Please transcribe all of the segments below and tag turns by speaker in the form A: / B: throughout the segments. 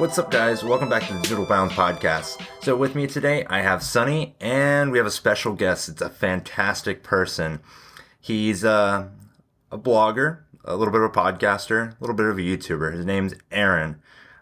A: What's up, guys? Welcome back to the Digital Bound podcast. So, with me today, I have Sunny, and we have a special guest. It's a fantastic person. He's uh, a blogger, a little bit of a podcaster, a little bit of a YouTuber. His name's Aaron.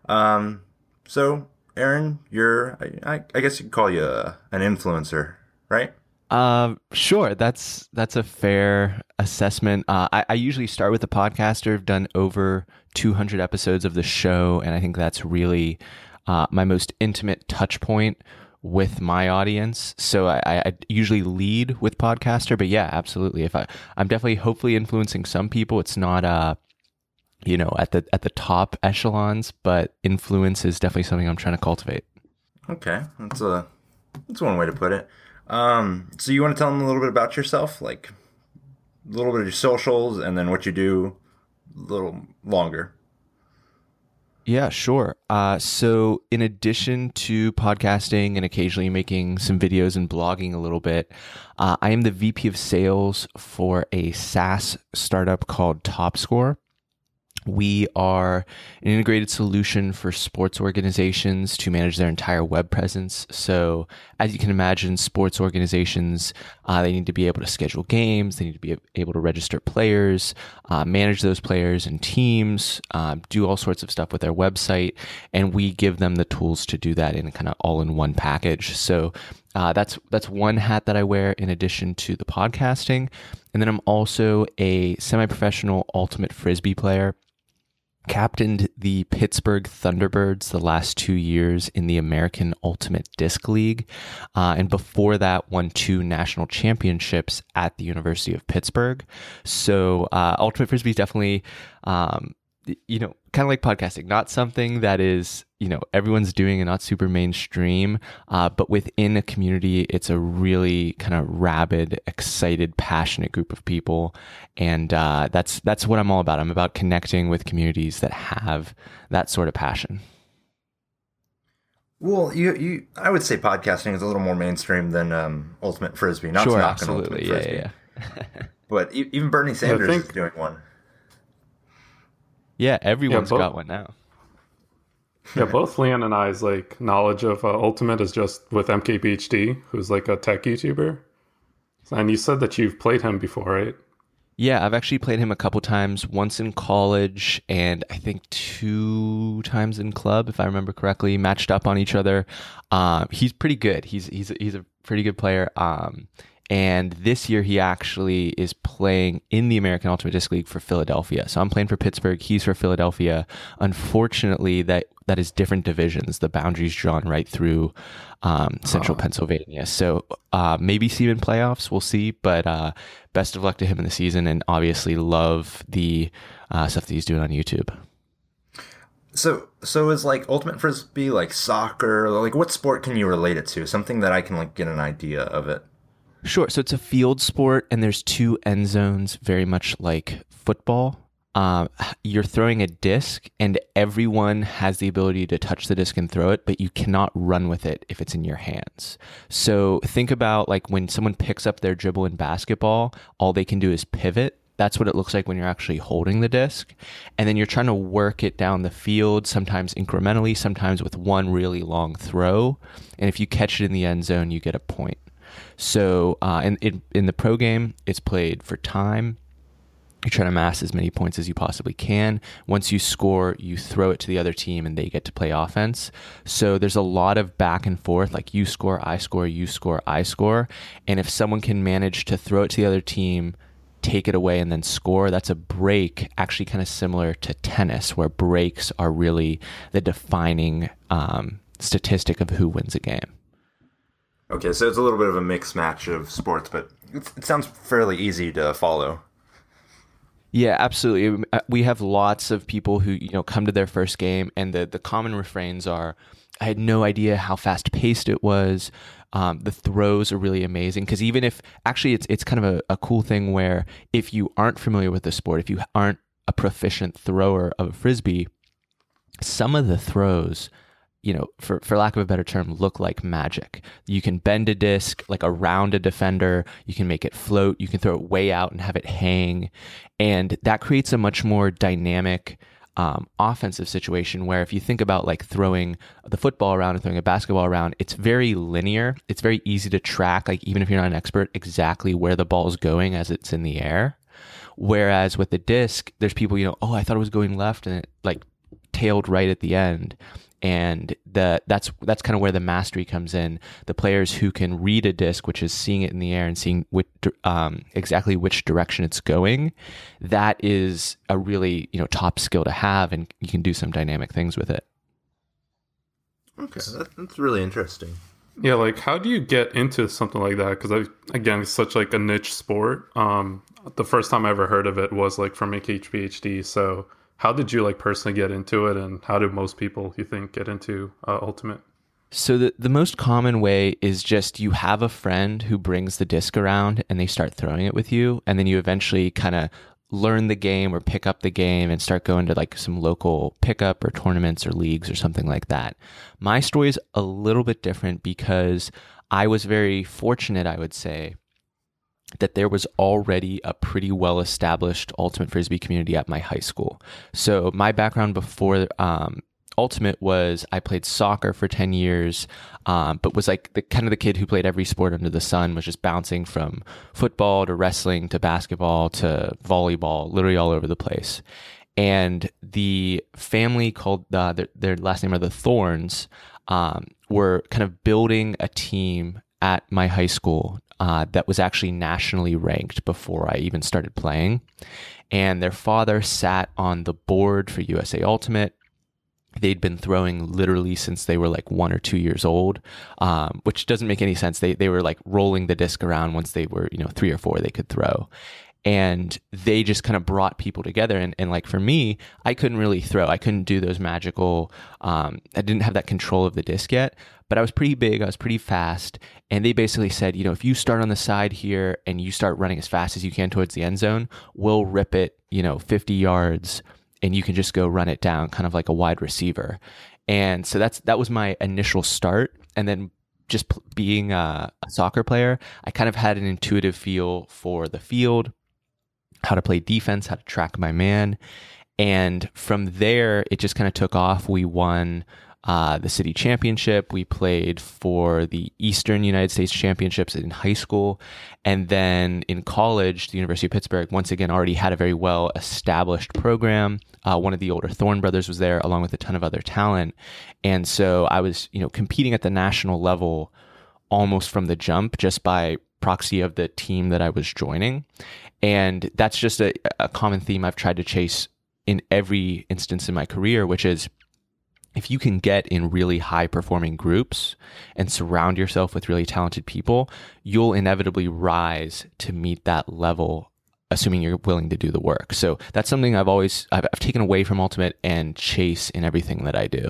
A: Um, so, Aaron, you're, I, I guess you could call you a, an influencer, right?
B: Um, sure. That's that's a fair assessment. Uh, I, I usually start with a podcaster. I've done over 200 episodes of the show, and I think that's really uh, my most intimate touch point with my audience. So I, I usually lead with podcaster, but yeah, absolutely. If I, I'm definitely hopefully influencing some people. It's not uh, you know, at the at the top echelons, but influence is definitely something I'm trying to cultivate.
A: Okay, that's a that's one way to put it. Um, so you want to tell them a little bit about yourself, like a little bit of your socials, and then what you do, a little longer.
B: Yeah, sure. Uh, so, in addition to podcasting and occasionally making some videos and blogging a little bit, uh, I am the VP of sales for a SaaS startup called TopScore. We are an integrated solution for sports organizations to manage their entire web presence. So, as you can imagine, sports organizations uh, they need to be able to schedule games, they need to be able to register players, uh, manage those players and teams, um, do all sorts of stuff with their website, and we give them the tools to do that in kind of all-in-one package. So, uh, that's that's one hat that I wear in addition to the podcasting, and then I'm also a semi-professional ultimate frisbee player captained the Pittsburgh Thunderbirds the last two years in the American Ultimate Disc League. Uh, and before that, won two national championships at the University of Pittsburgh. So, uh, Ultimate Frisbee is definitely um, you know, kind of like podcasting, not something that is, you know, everyone's doing and not super mainstream, uh, but within a community, it's a really kind of rabid, excited, passionate group of people, and uh, that's that's what I'm all about. I'm about connecting with communities that have that sort of passion.
A: Well, you, you, I would say podcasting is a little more mainstream than um, Ultimate Frisbee. Not
B: sure,
A: to
B: knock absolutely,
A: Ultimate
B: yeah, Frisbee,
A: yeah, yeah. but even Bernie Sanders think, is doing one.
B: Yeah, everyone's yeah, got one now.
C: yeah, both Leon and I's like knowledge of uh, Ultimate is just with MKBHD, who's like a tech YouTuber. And you said that you've played him before, right?
B: Yeah, I've actually played him a couple times, once in college and I think two times in club, if I remember correctly, matched up on each other. Um, he's pretty good. He's he's he's a pretty good player. Um, and this year, he actually is playing in the American Ultimate Disc League for Philadelphia. So I'm playing for Pittsburgh. He's for Philadelphia. Unfortunately, that that is different divisions. The boundaries drawn right through um, central oh. Pennsylvania. So uh, maybe see him in playoffs. We'll see. But uh, best of luck to him in the season, and obviously love the uh, stuff that he's doing on YouTube.
A: So, so is like ultimate frisbee like soccer? Like, what sport can you relate it to? Something that I can like get an idea of it.
B: Sure. So it's a field sport, and there's two end zones, very much like football. Uh, you're throwing a disc, and everyone has the ability to touch the disc and throw it, but you cannot run with it if it's in your hands. So think about like when someone picks up their dribble in basketball, all they can do is pivot. That's what it looks like when you're actually holding the disc. And then you're trying to work it down the field, sometimes incrementally, sometimes with one really long throw. And if you catch it in the end zone, you get a point. So uh, in, in, in the pro game, it's played for time. You try to amass as many points as you possibly can. Once you score, you throw it to the other team and they get to play offense. So there's a lot of back and forth, like you score, I score, you score, I score. And if someone can manage to throw it to the other team, take it away and then score. That's a break, actually kind of similar to tennis, where breaks are really the defining um, statistic of who wins a game.
A: Okay, so it's a little bit of a mixed match of sports, but it sounds fairly easy to follow.
B: Yeah, absolutely. Uh, we have lots of people who you know come to their first game, and the the common refrains are, "I had no idea how fast paced it was." Um, the throws are really amazing because even if actually it's it's kind of a, a cool thing where if you aren't familiar with the sport, if you aren't a proficient thrower of a frisbee, some of the throws you know, for, for lack of a better term, look like magic. You can bend a disc like around a defender. You can make it float. You can throw it way out and have it hang. And that creates a much more dynamic um, offensive situation where if you think about like throwing the football around and throwing a basketball around, it's very linear. It's very easy to track, like even if you're not an expert, exactly where the ball is going as it's in the air. Whereas with the disc, there's people, you know, oh, I thought it was going left and it like tailed right at the end and the that's that's kind of where the mastery comes in. The players who can read a disc, which is seeing it in the air and seeing which, um, exactly which direction it's going, that is a really you know top skill to have, and you can do some dynamic things with it.
A: Okay, that's really interesting.
C: Yeah, like how do you get into something like that? Because again, it's such like a niche sport. Um, the first time I ever heard of it was like from MKBHD, so how did you like personally get into it and how do most people you think get into uh, ultimate?
B: So the, the most common way is just you have a friend who brings the disc around and they start throwing it with you and then you eventually kind of learn the game or pick up the game and start going to like some local pickup or tournaments or leagues or something like that. My story is a little bit different because i was very fortunate i would say that there was already a pretty well established ultimate frisbee community at my high school. So my background before um, ultimate was I played soccer for 10 years, um, but was like the kind of the kid who played every sport under the sun, was just bouncing from football to wrestling to basketball to volleyball, literally all over the place. And the family called uh, their, their last name are the Thorns um, were kind of building a team at my high school uh, that was actually nationally ranked before I even started playing. And their father sat on the board for USA Ultimate. They'd been throwing literally since they were like one or two years old, um, which doesn't make any sense. They, they were like rolling the disc around once they were, you know, three or four they could throw and they just kind of brought people together and, and like for me i couldn't really throw i couldn't do those magical um, i didn't have that control of the disc yet but i was pretty big i was pretty fast and they basically said you know if you start on the side here and you start running as fast as you can towards the end zone we'll rip it you know 50 yards and you can just go run it down kind of like a wide receiver. And so that's that was my initial start and then just being a, a soccer player i kind of had an intuitive feel for the field how to play defense, how to track my man. And from there, it just kind of took off. We won uh, the city championship. We played for the Eastern United States Championships in high school. And then in college, the University of Pittsburgh, once again, already had a very well established program. Uh, one of the older Thorn brothers was there, along with a ton of other talent. And so I was, you know, competing at the national level almost from the jump just by proxy of the team that I was joining. And that's just a, a common theme I've tried to chase in every instance in my career, which is if you can get in really high performing groups and surround yourself with really talented people, you'll inevitably rise to meet that level assuming you're willing to do the work. So that's something I've always I've, I've, taken away from Ultimate and chase in everything that I do.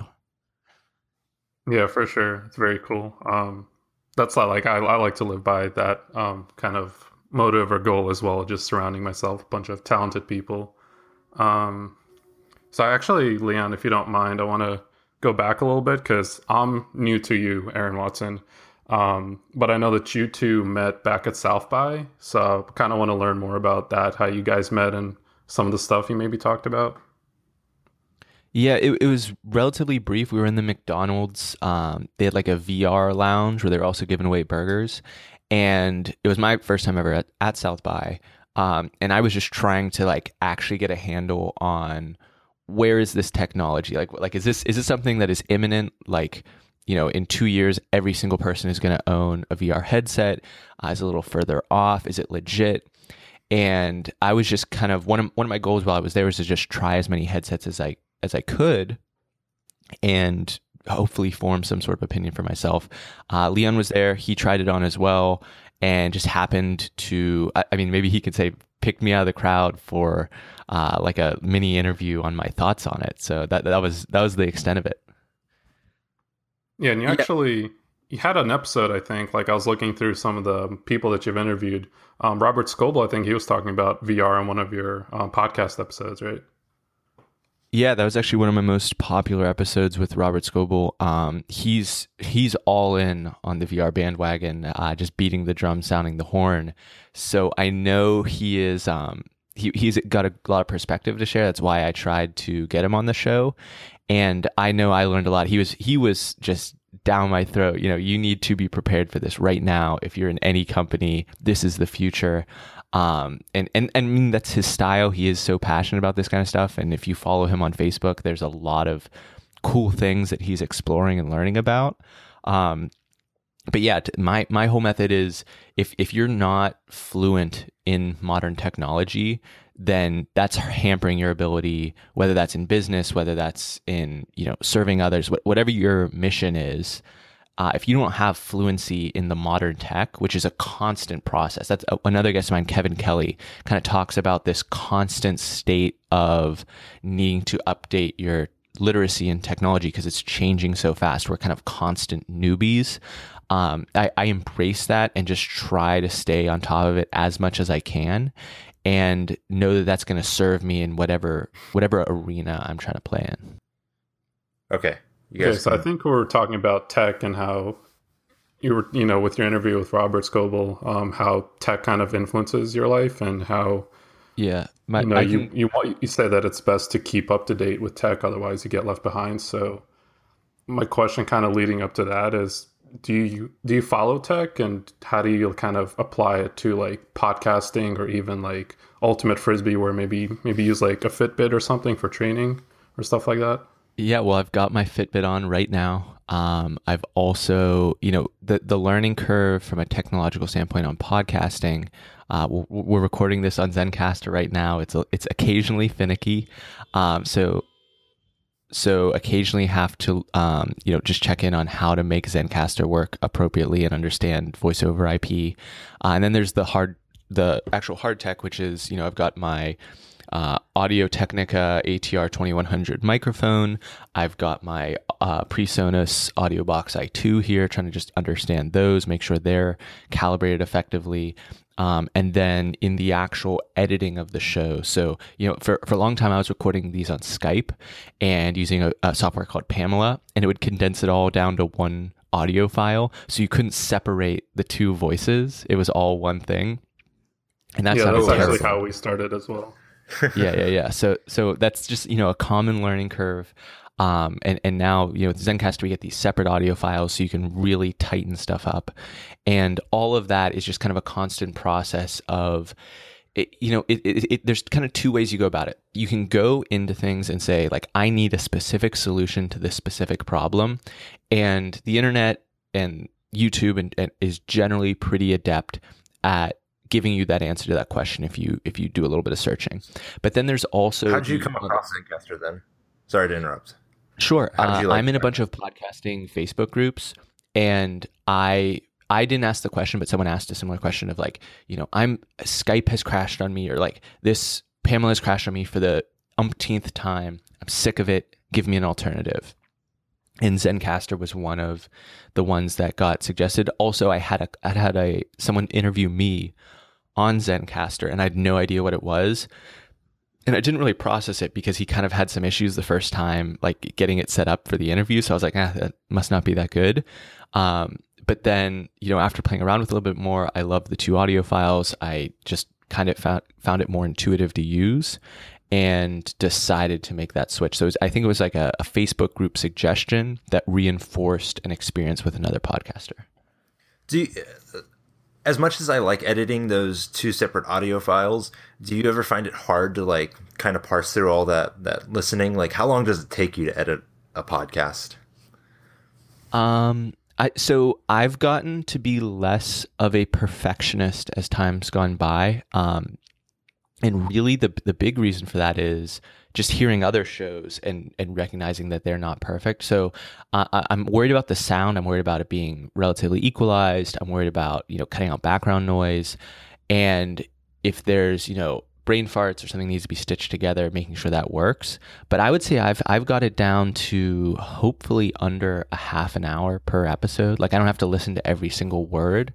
C: Yeah, for sure. It's very cool. Um, that's like I, I like to live by that um, kind of motive or goal as well, just surrounding myself a bunch of talented people. Um, so I actually, Leon, if you don't mind, I want to go back a little bit because I'm new to you, Aaron Watson. Um, but I know that you two met back at South by, so I kind of want to learn more about that, how you guys met, and some of the stuff you maybe talked about.
B: Yeah, it, it was relatively brief. We were in the McDonald's. Um, they had like a VR lounge where they were also giving away burgers and it was my first time ever at, at South by. Um, and I was just trying to like actually get a handle on where is this technology? Like, like is this is this something that is imminent? Like, you know, in two years, every single person is going to own a VR headset. Uh, is a little further off. Is it legit? And I was just kind of one of one of my goals while I was there was to just try as many headsets as I as I could, and hopefully form some sort of opinion for myself. Uh, Leon was there; he tried it on as well, and just happened to. I, I mean, maybe he could say picked me out of the crowd for uh, like a mini interview on my thoughts on it. So that that was that was the extent of it.
C: Yeah, and you actually yeah. you had an episode, I think. Like I was looking through some of the people that you've interviewed. Um, Robert Scoble, I think he was talking about VR in one of your um, podcast episodes, right?
B: Yeah, that was actually one of my most popular episodes with Robert Scoble. Um, he's he's all in on the VR bandwagon, uh, just beating the drum, sounding the horn. So I know he is um, he, he's got a lot of perspective to share. That's why I tried to get him on the show. And I know I learned a lot. He was he was just down my throat. You know, you need to be prepared for this right now. If you're in any company, this is the future. Um, and, and, and I mean, that's his style. He is so passionate about this kind of stuff. And if you follow him on Facebook, there's a lot of cool things that he's exploring and learning about. Um, but yeah, my my whole method is if if you're not fluent in modern technology, then that's hampering your ability, whether that's in business, whether that's in you know serving others, whatever your mission is. Uh, if you don't have fluency in the modern tech, which is a constant process, that's another guest of mine, Kevin Kelly, kind of talks about this constant state of needing to update your literacy in technology because it's changing so fast. We're kind of constant newbies um, I, I embrace that and just try to stay on top of it as much as I can and know that that's going to serve me in whatever whatever arena I'm trying to play in.
A: Okay.
C: Okay, so I think we're talking about tech and how you were, you know, with your interview with Robert Scoble, um, how tech kind of influences your life and how,
B: yeah,
C: my, you know, can, you you you say that it's best to keep up to date with tech, otherwise you get left behind. So, my question, kind of leading up to that, is do you do you follow tech and how do you kind of apply it to like podcasting or even like ultimate frisbee where maybe maybe use like a fitbit or something for training or stuff like that
B: yeah well i've got my fitbit on right now um, i've also you know the the learning curve from a technological standpoint on podcasting uh, we're recording this on Zencastr right now. It's it's occasionally finicky, um, so so occasionally have to um, you know just check in on how to make Zencastr work appropriately and understand voice over IP. Uh, and then there's the hard the actual hard tech, which is you know I've got my uh, Audio Technica ATR 2100 microphone. I've got my uh, PreSonus Audio Box i2 here, trying to just understand those, make sure they're calibrated effectively. Um, and then in the actual editing of the show. So, you know, for, for a long time, I was recording these on Skype and using a, a software called Pamela, and it would condense it all down to one audio file. So you couldn't separate the two voices, it was all one thing.
C: And that's, yeah, that's actually how we started as well.
B: yeah, yeah, yeah. So, so that's just you know a common learning curve. Um, and, and now, you know, with Zencastr, we get these separate audio files so you can really tighten stuff up. And all of that is just kind of a constant process of, it, you know, it, it, it, there's kind of two ways you go about it. You can go into things and say, like, I need a specific solution to this specific problem. And the internet and YouTube and, and is generally pretty adept at giving you that answer to that question if you if you do a little bit of searching. But then there's also
A: how did you come across Zencastr then? Sorry to interrupt.
B: Sure. Uh, like I'm in a bunch of podcasting Facebook groups, and I I didn't ask the question, but someone asked a similar question of like, you know, I'm Skype has crashed on me, or like this Pamela has crashed on me for the umpteenth time. I'm sick of it. Give me an alternative. And Zencastr was one of the ones that got suggested. Also, I had a I had a someone interview me on Zencastr, and I had no idea what it was and I didn't really process it because he kind of had some issues the first time, like getting it set up for the interview. So I was like, ah, that must not be that good. Um, but then, you know, after playing around with a little bit more, I love the two audio files. I just kind of found, found it more intuitive to use and decided to make that switch. So was, I think it was like a, a Facebook group suggestion that reinforced an experience with another podcaster.
A: Do you, as much as I like editing those two separate audio files, do you ever find it hard to like kind of parse through all that that listening? Like, how long does it take you to edit a podcast?
B: Um, I so I've gotten to be less of a perfectionist as time's gone by. Um, and really the the big reason for that is just hearing other shows and and recognizing that they're not perfect. So uh, I'm worried about the sound. I'm worried about it being relatively equalized. I'm worried about you know cutting out background noise, and if there's you know brain farts or something needs to be stitched together, making sure that works. But I would say I've I've got it down to hopefully under a half an hour per episode. Like I don't have to listen to every single word.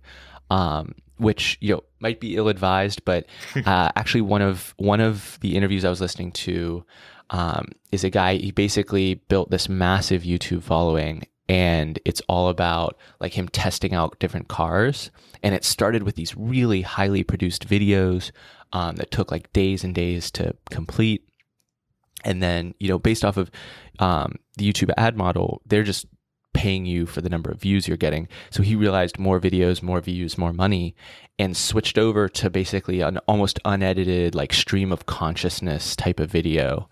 B: Um, which you know might be ill advised, but uh, actually one of one of the interviews I was listening to um, is a guy. He basically built this massive YouTube following, and it's all about like him testing out different cars. And it started with these really highly produced videos um, that took like days and days to complete. And then, you know, based off of um, the YouTube ad model, they're just paying you for the number of views you're getting. So he realized more videos, more views, more money, and switched over to basically an almost unedited, like stream of consciousness type of video.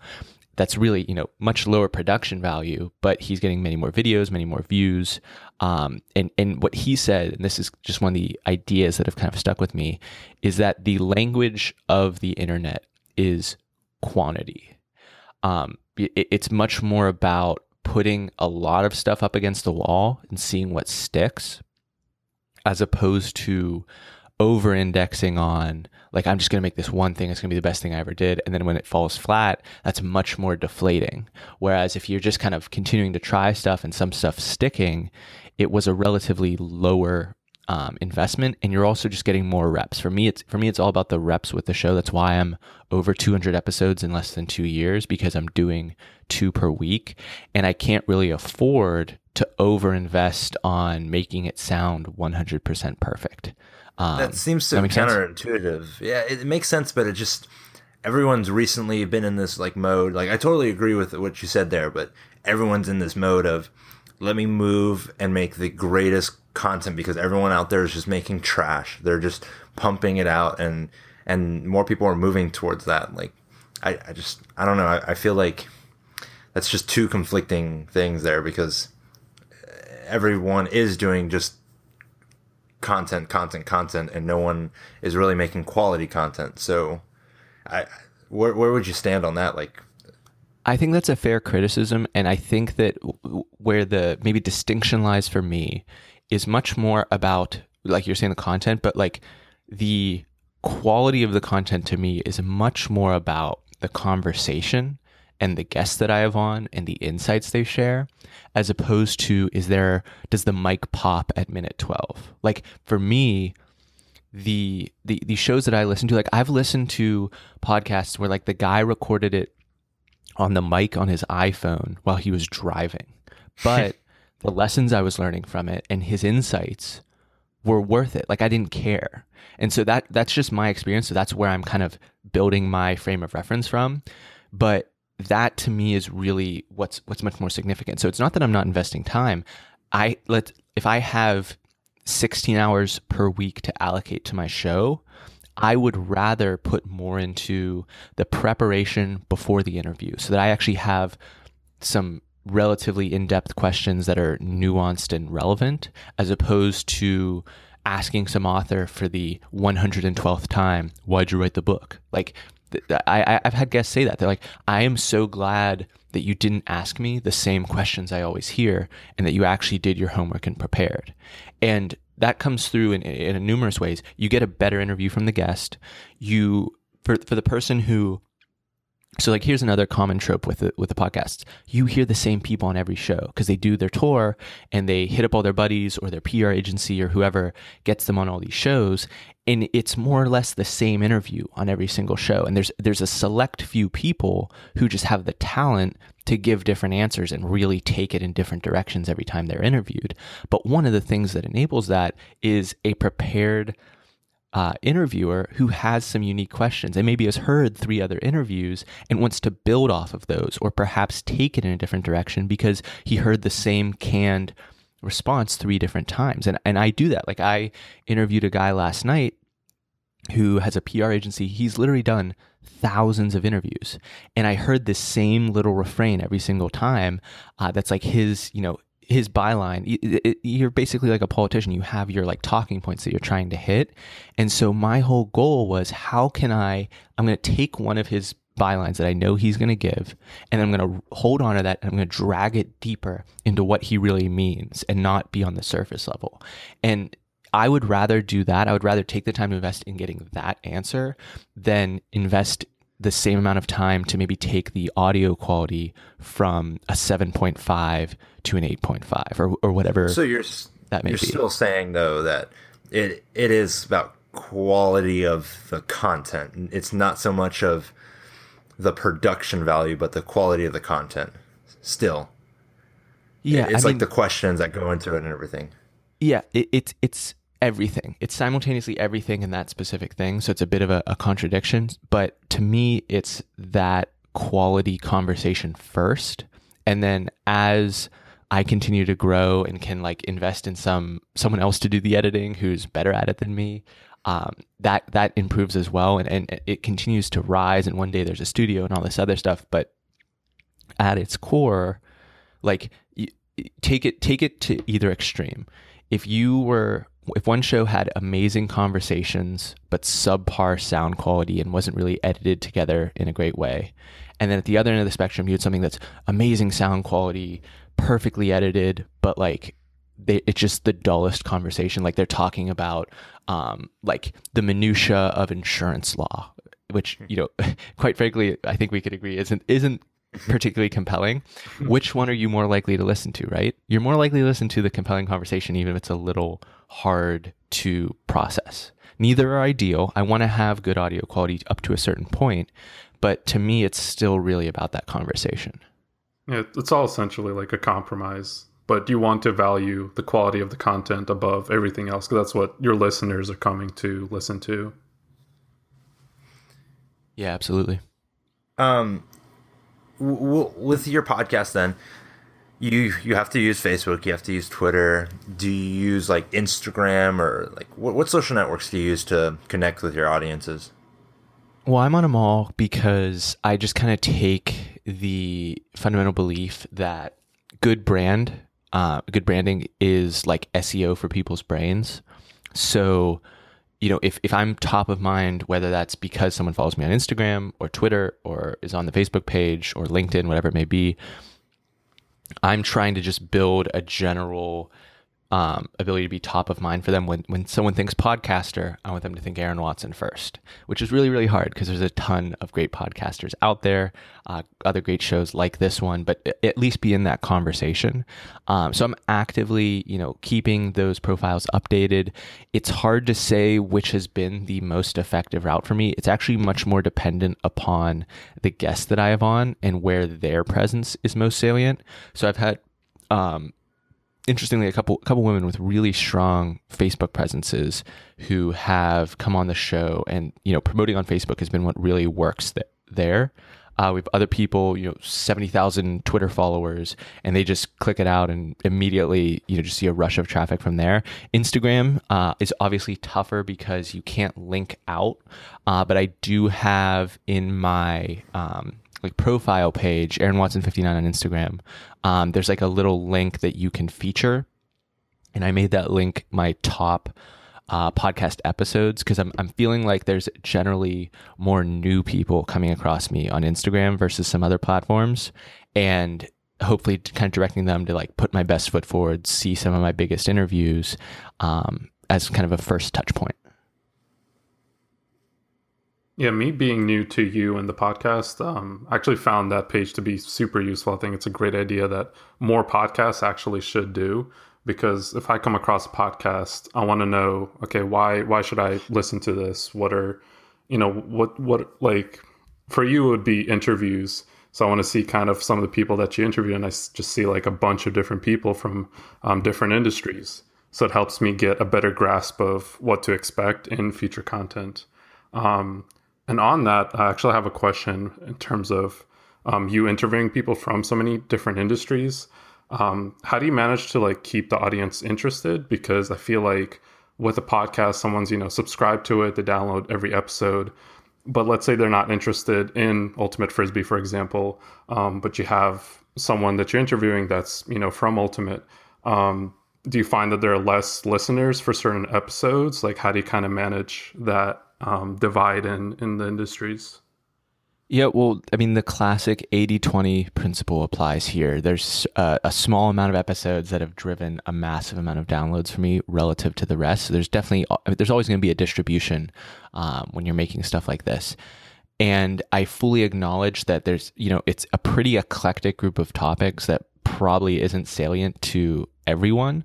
B: That's really, you know, much lower production value, but he's getting many more videos, many more views. Um, and, and what he said, and this is just one of the ideas that have kind of stuck with me, is that the language of the internet is quantity. Um, it, it's much more about putting a lot of stuff up against the wall and seeing what sticks as opposed to over indexing on like i'm just going to make this one thing it's going to be the best thing i ever did and then when it falls flat that's much more deflating. Whereas if you're just kind of continuing to try stuff and some stuff sticking it was a relatively lower um, investment and you're also just getting more reps. For me it's for me it's all about the reps with the show. That's why i'm over 200 episodes in less than two years because i'm doing two per week and i can't really afford to over invest on making it sound 100% perfect.
A: Um, that seems so that counterintuitive sense? yeah it makes sense but it just everyone's recently been in this like mode. Like i totally agree with what you said there but everyone's in this mode of let me move and make the greatest content because everyone out there is just making trash. They're just pumping it out and and more people are moving towards that. Like I, I just I don't know. I, I feel like that's just two conflicting things there because everyone is doing just content, content, content, and no one is really making quality content. So, I where where would you stand on that? Like,
B: I think that's a fair criticism, and I think that where the maybe distinction lies for me is much more about like you're saying the content, but like the quality of the content to me is much more about the conversation and the guests that I have on and the insights they share, as opposed to is there does the mic pop at minute twelve? Like for me, the the the shows that I listen to, like I've listened to podcasts where like the guy recorded it on the mic on his iPhone while he was driving. But the lessons I was learning from it and his insights were worth it. Like I didn't care. And so that that's just my experience. So that's where I'm kind of building my frame of reference from. But that to me is really what's what's much more significant. So it's not that I'm not investing time. I let if I have 16 hours per week to allocate to my show, I would rather put more into the preparation before the interview so that I actually have some relatively in-depth questions that are nuanced and relevant as opposed to asking some author for the 112th time why'd you write the book? Like I, i've had guests say that. They're like i am so glad that you didn't ask me the same questions i always hear and that you actually did your homework and prepared. And that comes through in, in numerous ways. You get a better interview from the guest. You for, for the person who so like here's another common trope with the with the podcasts. You hear the same people on every show because they do their tour and they hit up all their buddies or their PR agency or whoever gets them on all these shows and it's more or less the same interview on every single show and there's there's a select few people who just have the talent to give different answers and really take it in different directions every time they're interviewed. But one of the things that enables that is a prepared uh, interviewer who has some unique questions and maybe has heard three other interviews and wants to build off of those or perhaps take it in a different direction because he heard the same canned response three different times. And, and I do that. Like I interviewed a guy last night who has a PR agency. He's literally done thousands of interviews. And I heard this same little refrain every single time. Uh, that's like his, you know, his byline you're basically like a politician. You have your like talking points that you're trying to hit. And so my whole goal was how can i i'm going to take one of his bylines that i know he's going to give and i'm going to hold on to that and i'm going to drag it deeper into what he really means and not be on the surface level. And I would rather do that. I would rather take the time to invest in getting that answer than invest the same amount of time to maybe take the audio quality from a 7.5 to an 8.5 or, or whatever
A: so you're that may you're be. still saying though that it it is about quality of the content it's not so much of the production value but the quality of the content still
B: Yeah,
A: it's
B: I
A: like
B: mean-
A: the questions that go into it and everything.
B: Yeah, it, it's it's everything. It's simultaneously everything and that specific thing. So it's a bit of a, a contradiction. But to me, it's that quality conversation first, and then as I continue to grow and can like invest in some someone else to do the editing who's better at it than me. Um, that that improves as well, and, and it continues to rise. And one day there's a studio and all this other stuff. But at its core, like you, take it take it to either extreme if you were if one show had amazing conversations but subpar sound quality and wasn't really edited together in a great way and then at the other end of the spectrum you had something that's amazing sound quality perfectly edited but like they, it's just the dullest conversation. Like they're talking about um, like the minutia of insurance law which you know quite frankly i think we could agree isn't isn't particularly compelling. Which one are you more likely to listen to right? You're more likely to listen to the compelling conversation even if it's a little hard to process. Neither are ideal. I want to have good audio quality up to a certain point but to me it's still really about that conversation.
C: Yeah, it's all essentially like a compromise, but you want to value the quality of the content above everything else because that's what your listeners are coming to listen to.
B: yeah absolutely.
A: Um, w- w- with your podcast, then you you have to use Facebook, you have to use Twitter. Do you use like Instagram or like what, what social networks do you use to connect with your audiences?
B: Well, I'm on them all because I just kind of take the fundamental belief that good brand, uh, good branding is like SEO for people's brains. So, you know, if, if I'm top of mind, whether that's because someone follows me on Instagram or Twitter or is on the Facebook page or LinkedIn, whatever it may be, I'm trying to just build a general um, ability to be top of mind for them. When when someone thinks podcaster, I want them to think Aaron Watson first, which is really really hard because there's a ton of great podcasters out there, uh, other great shows like this one, but at least be in that conversation. Um, so I'm actively you know keeping those profiles updated. It's hard to say which has been the most effective route for me. It's actually much more dependent upon the guests that I have on and where their presence is most salient. So I've had um, interestingly a couple couple women with really strong Facebook presences who have come on the show and you know promoting on Facebook has been what really works th- there. Uh, we have other people, you know, seventy thousand Twitter followers, and they just click it out and immediately, you know, just see a rush of traffic from there. Instagram uh, is obviously tougher because you can't link out, uh, but I do have in my um, like profile page, Aaron Watson fifty nine on Instagram. Um, there's like a little link that you can feature, and I made that link my top uh, podcast episodes because I'm I'm feeling like there's generally more new people coming across me on Instagram versus some other platforms, and hopefully kind of directing them to like put my best foot forward, see some of my biggest interviews um, as kind of a first touch point.
C: Yeah, me being new to you and the podcast, um, I actually found that page to be super useful. I think it's a great idea that more podcasts actually should do because if I come across a podcast, I want to know, okay, why why should I listen to this? What are, you know, what what like for you it would be interviews. So I want to see kind of some of the people that you interview, and I just see like a bunch of different people from um, different industries. So it helps me get a better grasp of what to expect in future content. Um, and on that, I actually have a question in terms of um, you interviewing people from so many different industries. Um, how do you manage to like keep the audience interested? Because I feel like with a podcast, someone's you know subscribed to it, they download every episode, but let's say they're not interested in ultimate frisbee, for example, um, but you have someone that you're interviewing that's you know from ultimate. Um, do you find that there are less listeners for certain episodes? Like, how do you kind of manage that um, divide in in the industries?
B: Yeah, well, I mean, the classic 80 20 principle applies here. There's uh, a small amount of episodes that have driven a massive amount of downloads for me relative to the rest. So there's definitely, mean, there's always going to be a distribution um, when you're making stuff like this. And I fully acknowledge that there's, you know, it's a pretty eclectic group of topics that probably isn't salient to everyone.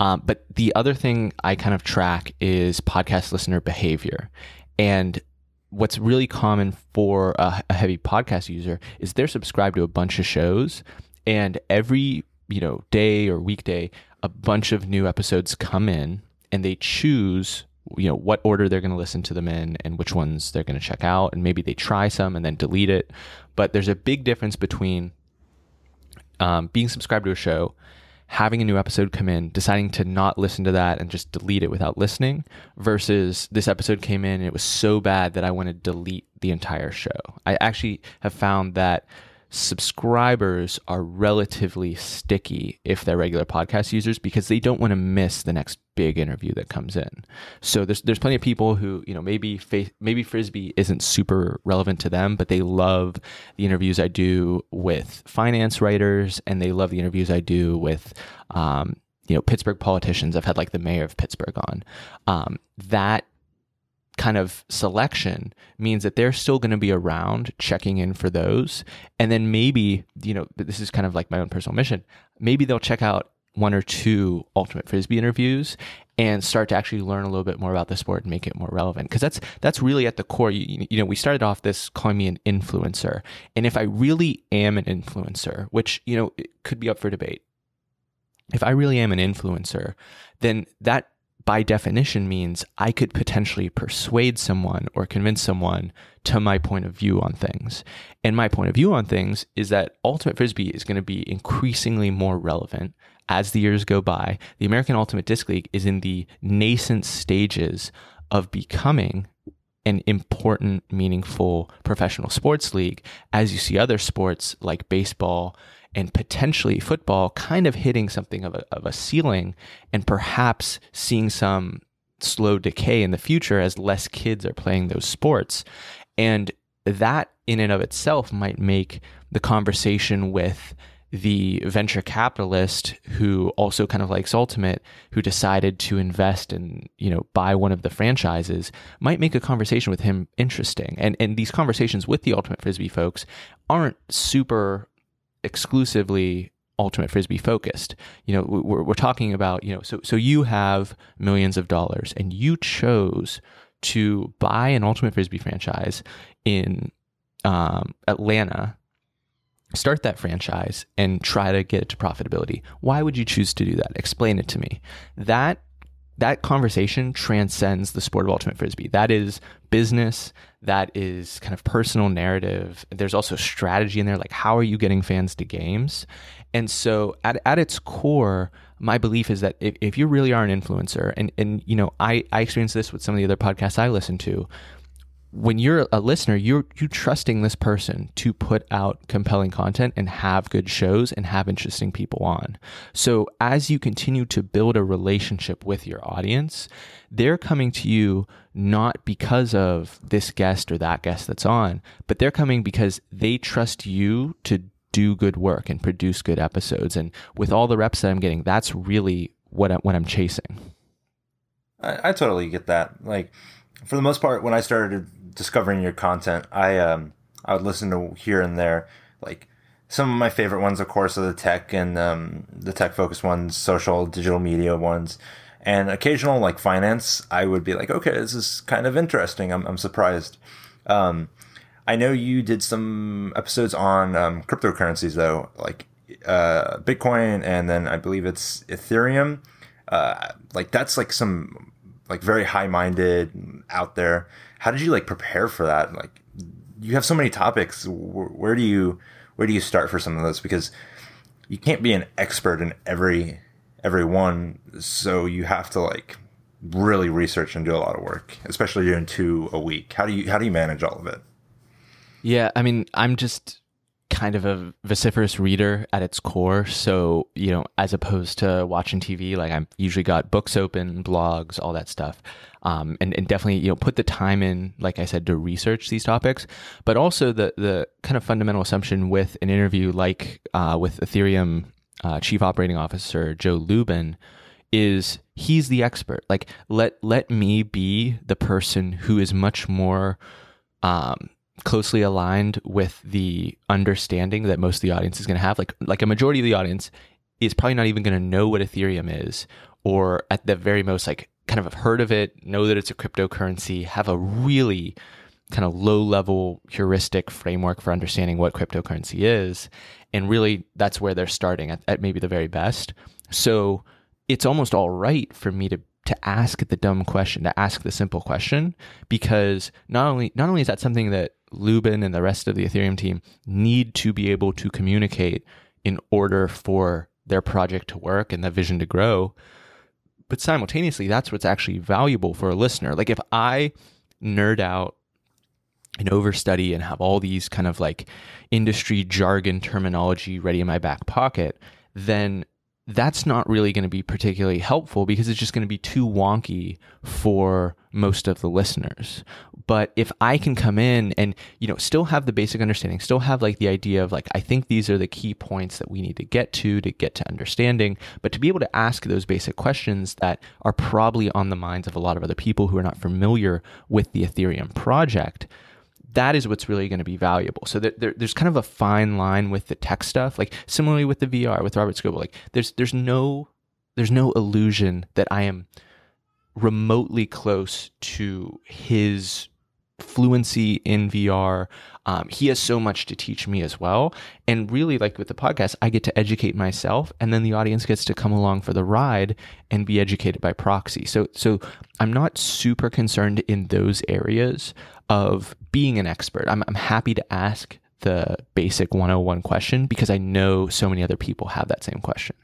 B: Um, but the other thing I kind of track is podcast listener behavior. And what's really common for a, a heavy podcast user is they're subscribed to a bunch of shows and every you know day or weekday a bunch of new episodes come in and they choose you know what order they're going to listen to them in and which ones they're going to check out and maybe they try some and then delete it. But there's a big difference between um, being subscribed to a show having a new episode come in deciding to not listen to that and just delete it without listening versus this episode came in and it was so bad that i want to delete the entire show. I actually have found that subscribers are relatively sticky if they're regular podcast users because they don't want to miss the next big interview that comes in. So there's there's plenty of people who you know maybe maybe frisbee isn't super relevant to them, but they love the interviews I do with finance writers and they love the interviews I do with. Um, you know, Pittsburgh politicians. I've had like the mayor of Pittsburgh on. Um, that kind of selection means that they're still going to be around checking in for those. And then maybe, you know, this is kind of like my own personal mission. Maybe they'll check out one or two ultimate frisbee interviews and start to actually learn a little bit more about the sport and make it more relevant because that's that's really at the core you, you know we started off this calling me an influencer and if i really am an influencer which you know could be up for debate if i really am an influencer then that by definition means I could potentially persuade someone or convince someone to my point of view on things. And my point of view on things is that Ultimate Frisbee is going to be increasingly more relevant as the years go by. The American Ultimate Disc League is in the nascent stages of becoming an important, meaningful professional sports league as you see other sports like baseball and potentially football kind of hitting something of a, of a ceiling and perhaps seeing some slow decay in the future as less kids are playing those sports. And that in and of itself might make the conversation with the venture capitalist who also kind of likes ultimate who decided to invest and you know buy one of the franchises might make a conversation with him interesting and and these conversations with the ultimate frisbee folks aren't super exclusively ultimate frisbee focused. You know we're, we're talking about you know so so you have millions of dollars and you chose to buy an ultimate frisbee franchise in um, atlanta start that franchise and try to get it to profitability. Why would you choose to do that? Explain it to me. That that conversation transcends the sport of ultimate frisbee. That is business, that is kind of personal narrative. There's also strategy in there, like how are you getting fans to games? And so at, at its core, my belief is that if, if you really are an influencer, and, and you know, I, I experience this with some of the other podcasts I listen to, when you're a listener, you're you trusting this person to put out compelling content and have good shows and have interesting people on. So as you continue to build a relationship with your audience, they're coming to you not because of this guest or that guest that's on, but they're coming because they trust you to do good work and produce good episodes. And with all the reps that I'm getting, that's really what I, what I'm chasing.
A: I, I totally get that. Like for the most part, when I started discovering your content, I um I would listen to here and there. Like some of my favorite ones, of course, are the tech and um, the tech focused ones, social, digital media ones, and occasional like finance. I would be like, okay, this is kind of interesting. I'm I'm surprised. Um, I know you did some episodes on um, cryptocurrencies though, like uh, Bitcoin, and then I believe it's Ethereum. Uh, like that's like some like very high minded out there how did you like prepare for that? Like, you have so many topics. Where do you where do you start for some of those? Because you can't be an expert in every every one, so you have to like really research and do a lot of work, especially doing two a week. How do you how do you manage all of it?
B: Yeah, I mean, I'm just kind of a vociferous reader at its core. So, you know, as opposed to watching TV, like I'm usually got books open, blogs, all that stuff. Um, and, and definitely, you know, put the time in, like I said, to research these topics, but also the, the kind of fundamental assumption with an interview like uh, with Ethereum uh, chief operating officer, Joe Lubin, is he's the expert. Like let, let me be the person who is much more, um, closely aligned with the understanding that most of the audience is going to have. Like like a majority of the audience is probably not even going to know what Ethereum is, or at the very most, like kind of have heard of it, know that it's a cryptocurrency, have a really kind of low level heuristic framework for understanding what cryptocurrency is. And really, that's where they're starting at, at maybe the very best. So it's almost all right for me to to ask the dumb question, to ask the simple question, because not only not only is that something that Lubin and the rest of the Ethereum team need to be able to communicate in order for their project to work and the vision to grow, but simultaneously, that's what's actually valuable for a listener. Like if I nerd out and overstudy and have all these kind of like industry jargon terminology ready in my back pocket, then that's not really going to be particularly helpful because it's just going to be too wonky for most of the listeners. But if I can come in and, you know, still have the basic understanding, still have like the idea of like, I think these are the key points that we need to get to to get to understanding, but to be able to ask those basic questions that are probably on the minds of a lot of other people who are not familiar with the Ethereum project, that is what's really going to be valuable. So there, there, there's kind of a fine line with the tech stuff, like similarly with the VR with Robert Scoble. Like there's there's no there's no illusion that I am remotely close to his fluency in VR. Um, he has so much to teach me as well. And really, like with the podcast, I get to educate myself, and then the audience gets to come along for the ride and be educated by proxy. So, so I'm not super concerned in those areas of being an expert. I'm, I'm happy to ask the basic 101 question because I know so many other people have that same question.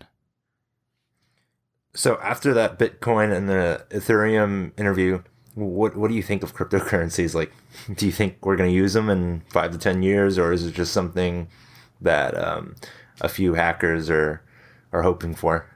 A: So after that Bitcoin and the Ethereum interview, what what do you think of cryptocurrencies? Like, do you think we're going to use them in five to ten years, or is it just something that um, a few hackers are are hoping for?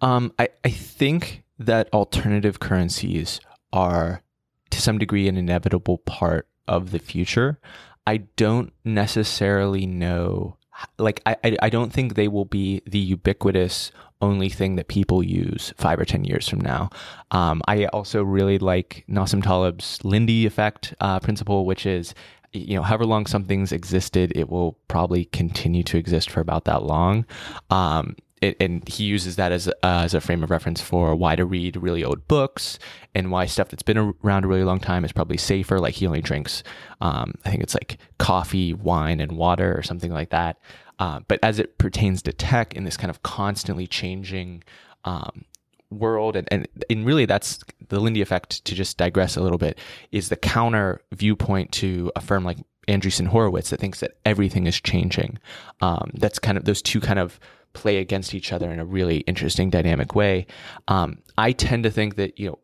B: Um, I I think that alternative currencies are to some degree an inevitable part of the future. I don't necessarily know like I, I don't think they will be the ubiquitous only thing that people use five or ten years from now. Um, I also really like Nassim Taleb's Lindy effect uh, principle, which is you know however long something's existed, it will probably continue to exist for about that long. Um, it, and he uses that as uh, as a frame of reference for why to read really old books and why stuff that's been around a really long time is probably safer. Like he only drinks, um, I think it's like coffee, wine, and water or something like that. Uh, but as it pertains to tech in this kind of constantly changing um, world, and, and and really that's the Lindy effect. To just digress a little bit, is the counter viewpoint to a firm like Andreessen Horowitz that thinks that everything is changing. Um, that's kind of those two kind of play against each other in a really interesting dynamic way. Um, I tend to think that you know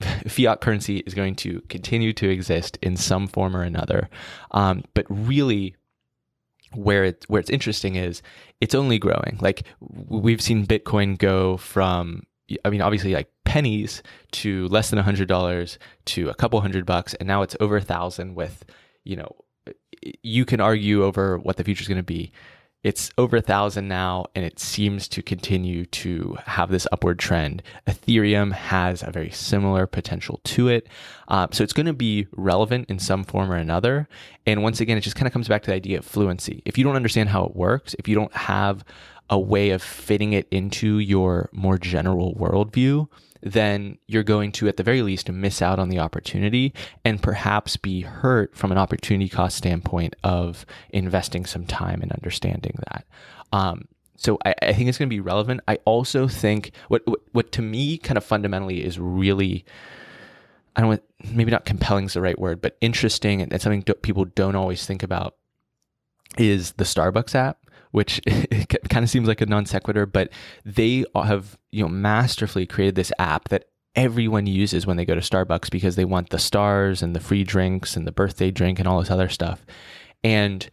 B: fiat currency is going to continue to exist in some form or another. Um, but really, where it where it's interesting is it's only growing. Like we've seen Bitcoin go from I mean obviously like pennies to less than a hundred dollars to a couple hundred bucks, and now it's over a thousand. With you know, you can argue over what the future is going to be it's over a thousand now, and it seems to continue to have this upward trend. Ethereum has a very similar potential to it. Uh, so it's going to be relevant in some form or another. And once again, it just kind of comes back to the idea of fluency. If you don't understand how it works, if you don't have a way of fitting it into your more general worldview, then you're going to, at the very least, miss out on the opportunity and perhaps be hurt from an opportunity cost standpoint of investing some time in understanding that. Um, so I, I, think it's going to be relevant. I also think what, what, what to me kind of fundamentally is really I don't want maybe not compelling is the right word, but interesting and, and something do, people don't always think about is the Starbucks app which kind of seems like a non sequitur, but they have you know masterfully created this app that everyone uses when they go to Starbucks because they want the stars and the free drinks and the birthday drink and all this other stuff. And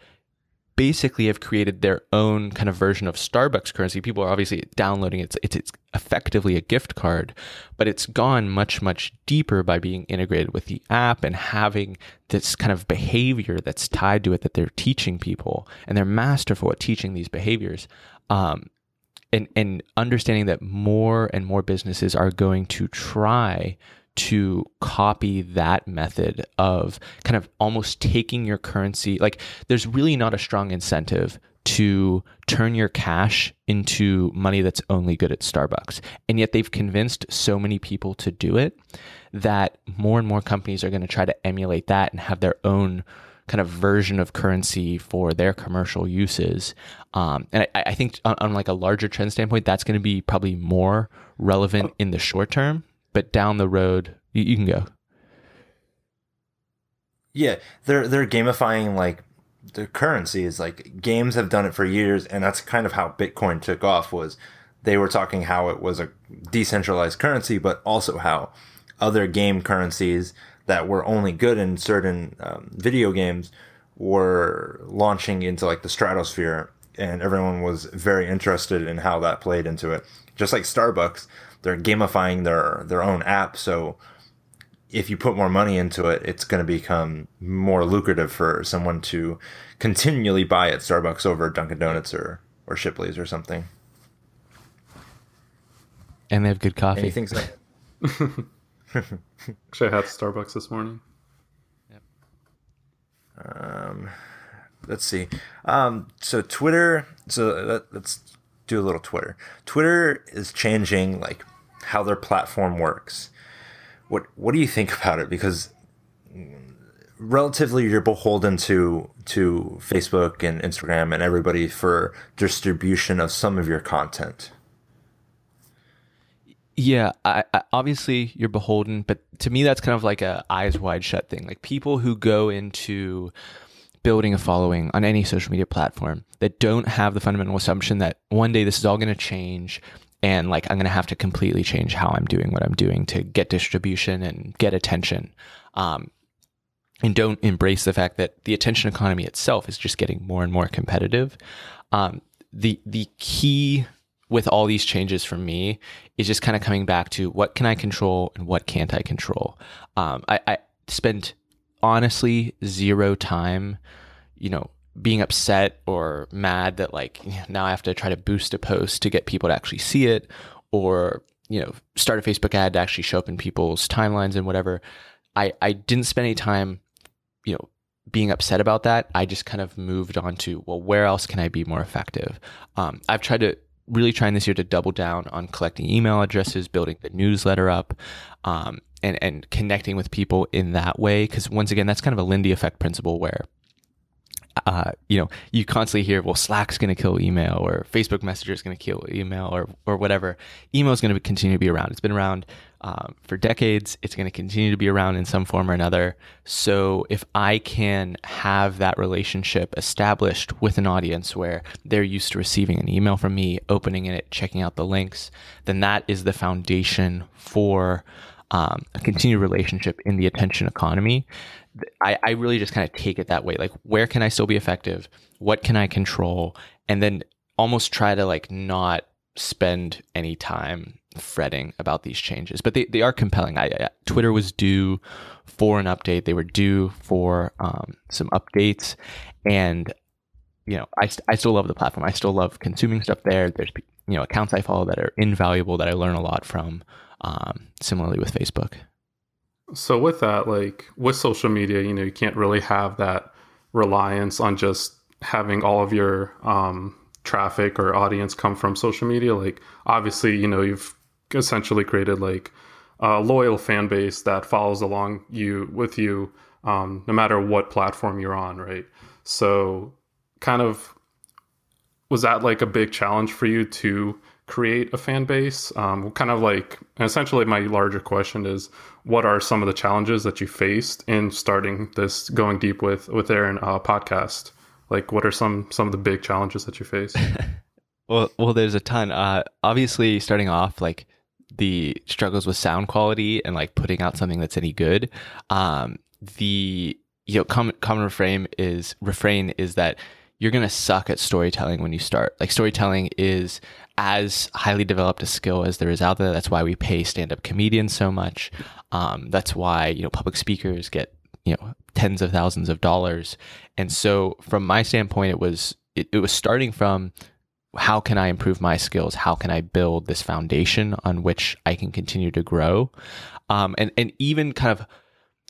B: basically have created their own kind of version of Starbucks currency. People are obviously downloading it. It's, it's, effectively a gift card, but it's gone much, much deeper by being integrated with the app and having this kind of behavior that's tied to it that they're teaching people. And they're masterful at teaching these behaviors. Um, and, and understanding that more and more businesses are going to try to copy that method of kind of almost taking your currency. Like, there's really not a strong incentive to turn your cash into money that's only good at Starbucks. And yet they've convinced so many people to do it that more and more companies are going to try to emulate that and have their own kind of version of currency for their commercial uses. Um, and I, I think on, on, like a larger trend standpoint, that's going to be probably more relevant in the short term. But down the road, you, you can go.
A: Yeah, they're they're gamifying like the currency is like games have done it for years, and that's kind of how Bitcoin took off. Was they were talking how it was a decentralized currency, but also how other game currencies that were only good in certain um, video games were launching into like the stratosphere, and everyone was very interested in how that played into it. Just like Starbucks, they're gamifying their their own app, so if you put more money into it, it's going to become more lucrative for someone to continually buy at Starbucks over Dunkin' Donuts or, or Shipley's or something.
B: And they have good coffee.
A: Anything so?
C: Actually, I had Starbucks this morning.
A: Yep. Um, let's see. Um, so Twitter. So let, let's do a little Twitter. Twitter is changing like how their platform works what what do you think about it? Because relatively you're beholden to to Facebook and Instagram and everybody for distribution of some of your content.
B: Yeah, I, I, obviously you're beholden, but to me that's kind of like a eyes wide shut thing. Like people who go into building a following on any social media platform that don't have the fundamental assumption that one day this is all going to change and like I'm going to have to completely change how I'm doing what I'm doing to get distribution and get attention. Um, and don't embrace the fact that the attention economy itself is just getting more and more competitive. Um, the the key with all these changes for me is just kind of coming back to what can I control and what can't I control. Um, I, I spent honestly zero time, you know, being upset or mad that like now I have to try to boost a post to get people to actually see it or you know start a Facebook ad to actually show up in people's timelines and whatever. I I didn't spend any time you know being upset about that. I just kind of moved on to well where else can I be more effective? Um, I've tried to really trying this year to double down on collecting email addresses, building the newsletter up, um, and and connecting with people in that way. Because once again, that's kind of a Lindy effect principle where uh, you know, you constantly hear, well, Slack's going to kill email or Facebook Messenger is going to kill email or, or whatever. Email is going to continue to be around. It's been around um, for decades. It's going to continue to be around in some form or another. So if I can have that relationship established with an audience where they're used to receiving an email from me, opening it, checking out the links, then that is the foundation for um, a continued relationship in the attention economy. I, I really just kind of take it that way. Like, where can I still be effective? What can I control? And then almost try to like not spend any time fretting about these changes. But they, they are compelling. I, I Twitter was due for an update. They were due for um, some updates, and you know, I, I still love the platform. I still love consuming stuff there. There's you know accounts I follow that are invaluable that I learn a lot from. Um, similarly with Facebook.
C: So with that, like with social media, you know, you can't really have that reliance on just having all of your um, traffic or audience come from social media. Like obviously, you know, you've essentially created like a loyal fan base that follows along you with you, um, no matter what platform you're on, right? So, kind of, was that like a big challenge for you to create a fan base? Um, kind of like, essentially, my larger question is, what are some of the challenges that you faced in starting this going deep with with Aaron uh, podcast? Like, what are some some of the big challenges that you face?
B: well, well, there's a ton. Uh, obviously, starting off, like the struggles with sound quality and like putting out something that's any good. Um, the you know common common refrain is refrain is that you're going to suck at storytelling when you start. Like storytelling is as highly developed a skill as there is out there. That's why we pay stand-up comedians so much. Um, that's why you know public speakers get you know tens of thousands of dollars. And so, from my standpoint, it was it, it was starting from how can I improve my skills? How can I build this foundation on which I can continue to grow? Um, and and even kind of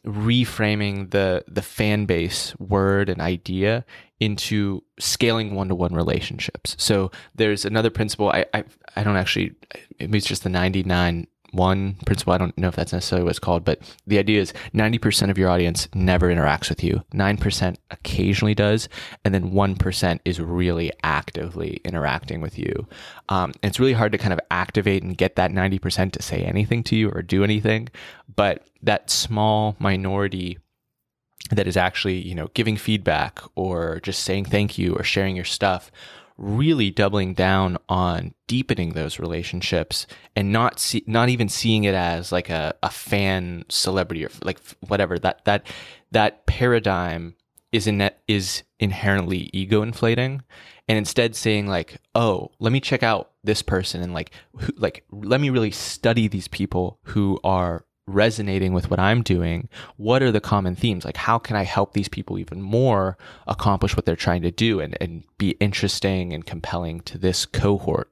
B: reframing the the fan base word and idea into scaling one-to-one relationships. So there's another principle I I, I don't actually maybe it's just the 99 one principle. I don't know if that's necessarily what it's called, but the idea is 90% of your audience never interacts with you. 9% occasionally does. And then 1% is really actively interacting with you. Um, it's really hard to kind of activate and get that 90% to say anything to you or do anything. But that small minority that is actually, you know, giving feedback or just saying thank you or sharing your stuff really doubling down on deepening those relationships and not see, not even seeing it as like a, a fan celebrity or like whatever. That that that paradigm is in is inherently ego inflating and instead saying like oh let me check out this person and like who, like let me really study these people who are resonating with what I'm doing, what are the common themes? Like, how can I help these people even more accomplish what they're trying to do and, and be interesting and compelling to this cohort?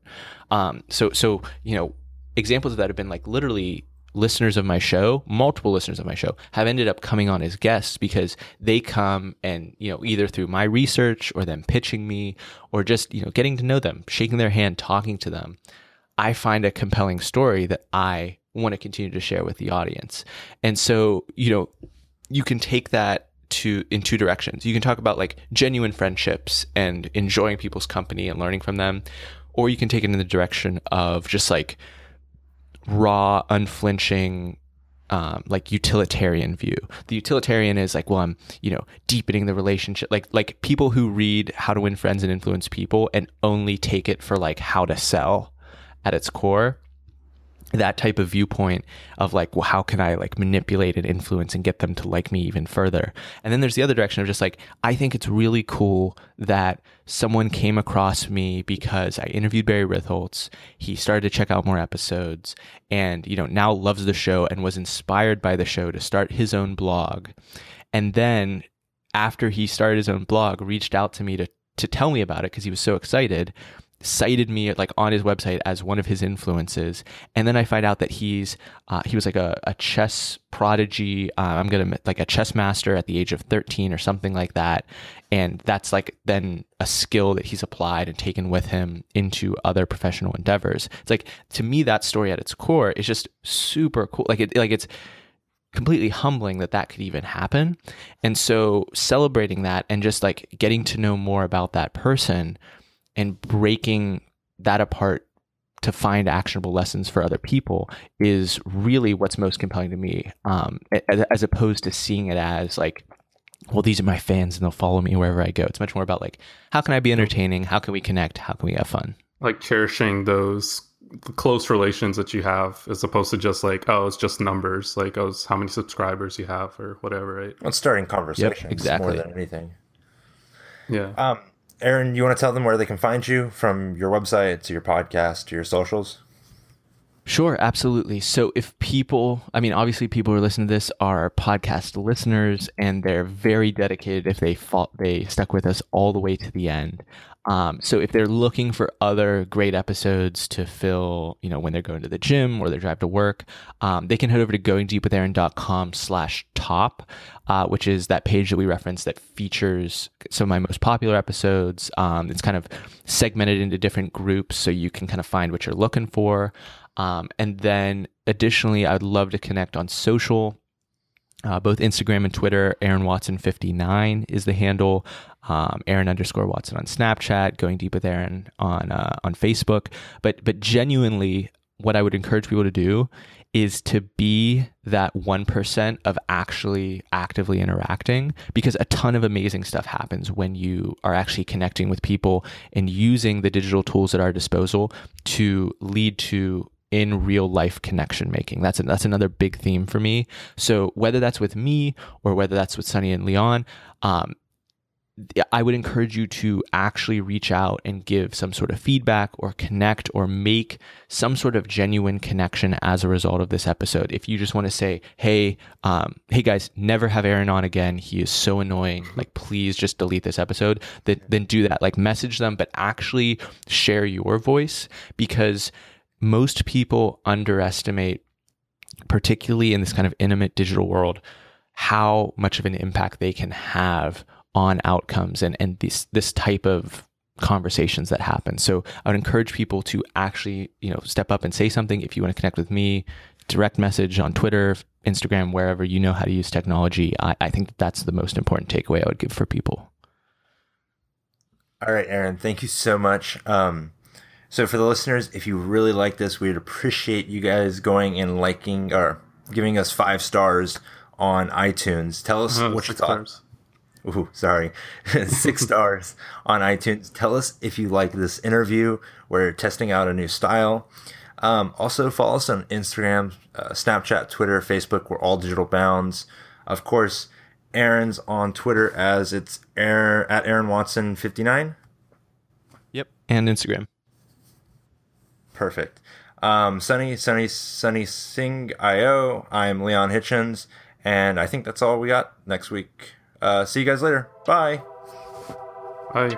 B: Um, so, so, you know, examples of that have been like literally listeners of my show, multiple listeners of my show have ended up coming on as guests because they come and, you know, either through my research or them pitching me or just, you know, getting to know them, shaking their hand, talking to them. I find a compelling story that I want to continue to share with the audience. And so, you know, you can take that to in two directions. You can talk about like genuine friendships and enjoying people's company and learning from them, or you can take it in the direction of just like raw, unflinching um, like utilitarian view. The utilitarian is like, well, I'm you know deepening the relationship. Like like people who read How to Win Friends and Influence People and only take it for like how to sell at its core that type of viewpoint of like well how can i like manipulate and influence and get them to like me even further? And then there's the other direction of just like i think it's really cool that someone came across me because i interviewed barry ritholtz. He started to check out more episodes and you know now loves the show and was inspired by the show to start his own blog. And then after he started his own blog reached out to me to to tell me about it because he was so excited cited me like on his website as one of his influences. And then i find out that he's uh, he was like a, a chess prodigy. Uh, i'm gonna like a chess master at the age of 13 or something like that. And that's like then a skill that he's applied and taken with him into other professional endeavors. It's like to me that story at its core is just super cool. Like it like it's completely humbling that that could even happen. And so celebrating that and just like getting to know more about that person and breaking that apart to find actionable lessons for other people is really what's most compelling to me um, as, as, opposed to seeing it as like well these are my fans and they'll follow me wherever i go. It's much more about like how can i be entertaining? How can we connect? How can we have fun?
C: Like cherishing those close relations that you have as opposed to just like oh it's just numbers like oh how many subscribers you have or whatever right?
A: Well, starting conversations
B: yep, exactly.
A: more than anything.
C: Yeah.
A: Um Aaron, you want to tell them where they can find you from your website to your podcast to your socials?
B: Sure, absolutely. So if people, I mean, obviously people who are listening to this are podcast listeners and they're very dedicated if they fought, they stuck with us all the way to the end. Um, so if they're looking for other great episodes to fill, you know, when they're going to the gym or they drive to work, um, they can head over to goingdeepwithaaron.com slash top, uh, which is that page that we reference that features some of my most popular episodes. Um, it's kind of segmented into different groups so you can kind of find what you're looking for. Um, and then additionally, I'd love to connect on social. Uh, both Instagram and Twitter, Aaron Watson59 is the handle. Um, Aaron underscore Watson on Snapchat, going deep with Aaron on uh, on Facebook. But but genuinely, what I would encourage people to do is to be that 1% of actually actively interacting because a ton of amazing stuff happens when you are actually connecting with people and using the digital tools at our disposal to lead to in real life connection making. That's a, that's another big theme for me. So whether that's with me or whether that's with Sunny and Leon, um, I would encourage you to actually reach out and give some sort of feedback or connect or make some sort of genuine connection as a result of this episode. If you just want to say, "Hey, um, hey guys, never have Aaron on again. He is so annoying. Like, please just delete this episode." That then do that. Like, message them, but actually share your voice because most people underestimate, particularly in this kind of intimate digital world, how much of an impact they can have on outcomes and, and this this type of conversations that happen. So I would encourage people to actually, you know, step up and say something. If you want to connect with me, direct message on Twitter, Instagram, wherever you know how to use technology. I, I think that's the most important takeaway I would give for people.
A: All right, Aaron, thank you so much. Um, so for the listeners, if you really like this, we'd appreciate you guys going and liking or giving us five stars on iTunes. Tell us uh, what you thought. Ooh, sorry, six stars on iTunes. Tell us if you like this interview. We're testing out a new style. Um, also, follow us on Instagram, uh, Snapchat, Twitter, Facebook. We're all digital bounds. Of course, Aaron's on Twitter as it's Aaron, at Aaron Watson fifty nine.
B: Yep, and Instagram.
A: Perfect. Um, Sunny, Sunny, Sunny Sing IO. I'm Leon Hitchens, and I think that's all we got next week. Uh, see you guys later. Bye.
C: Bye.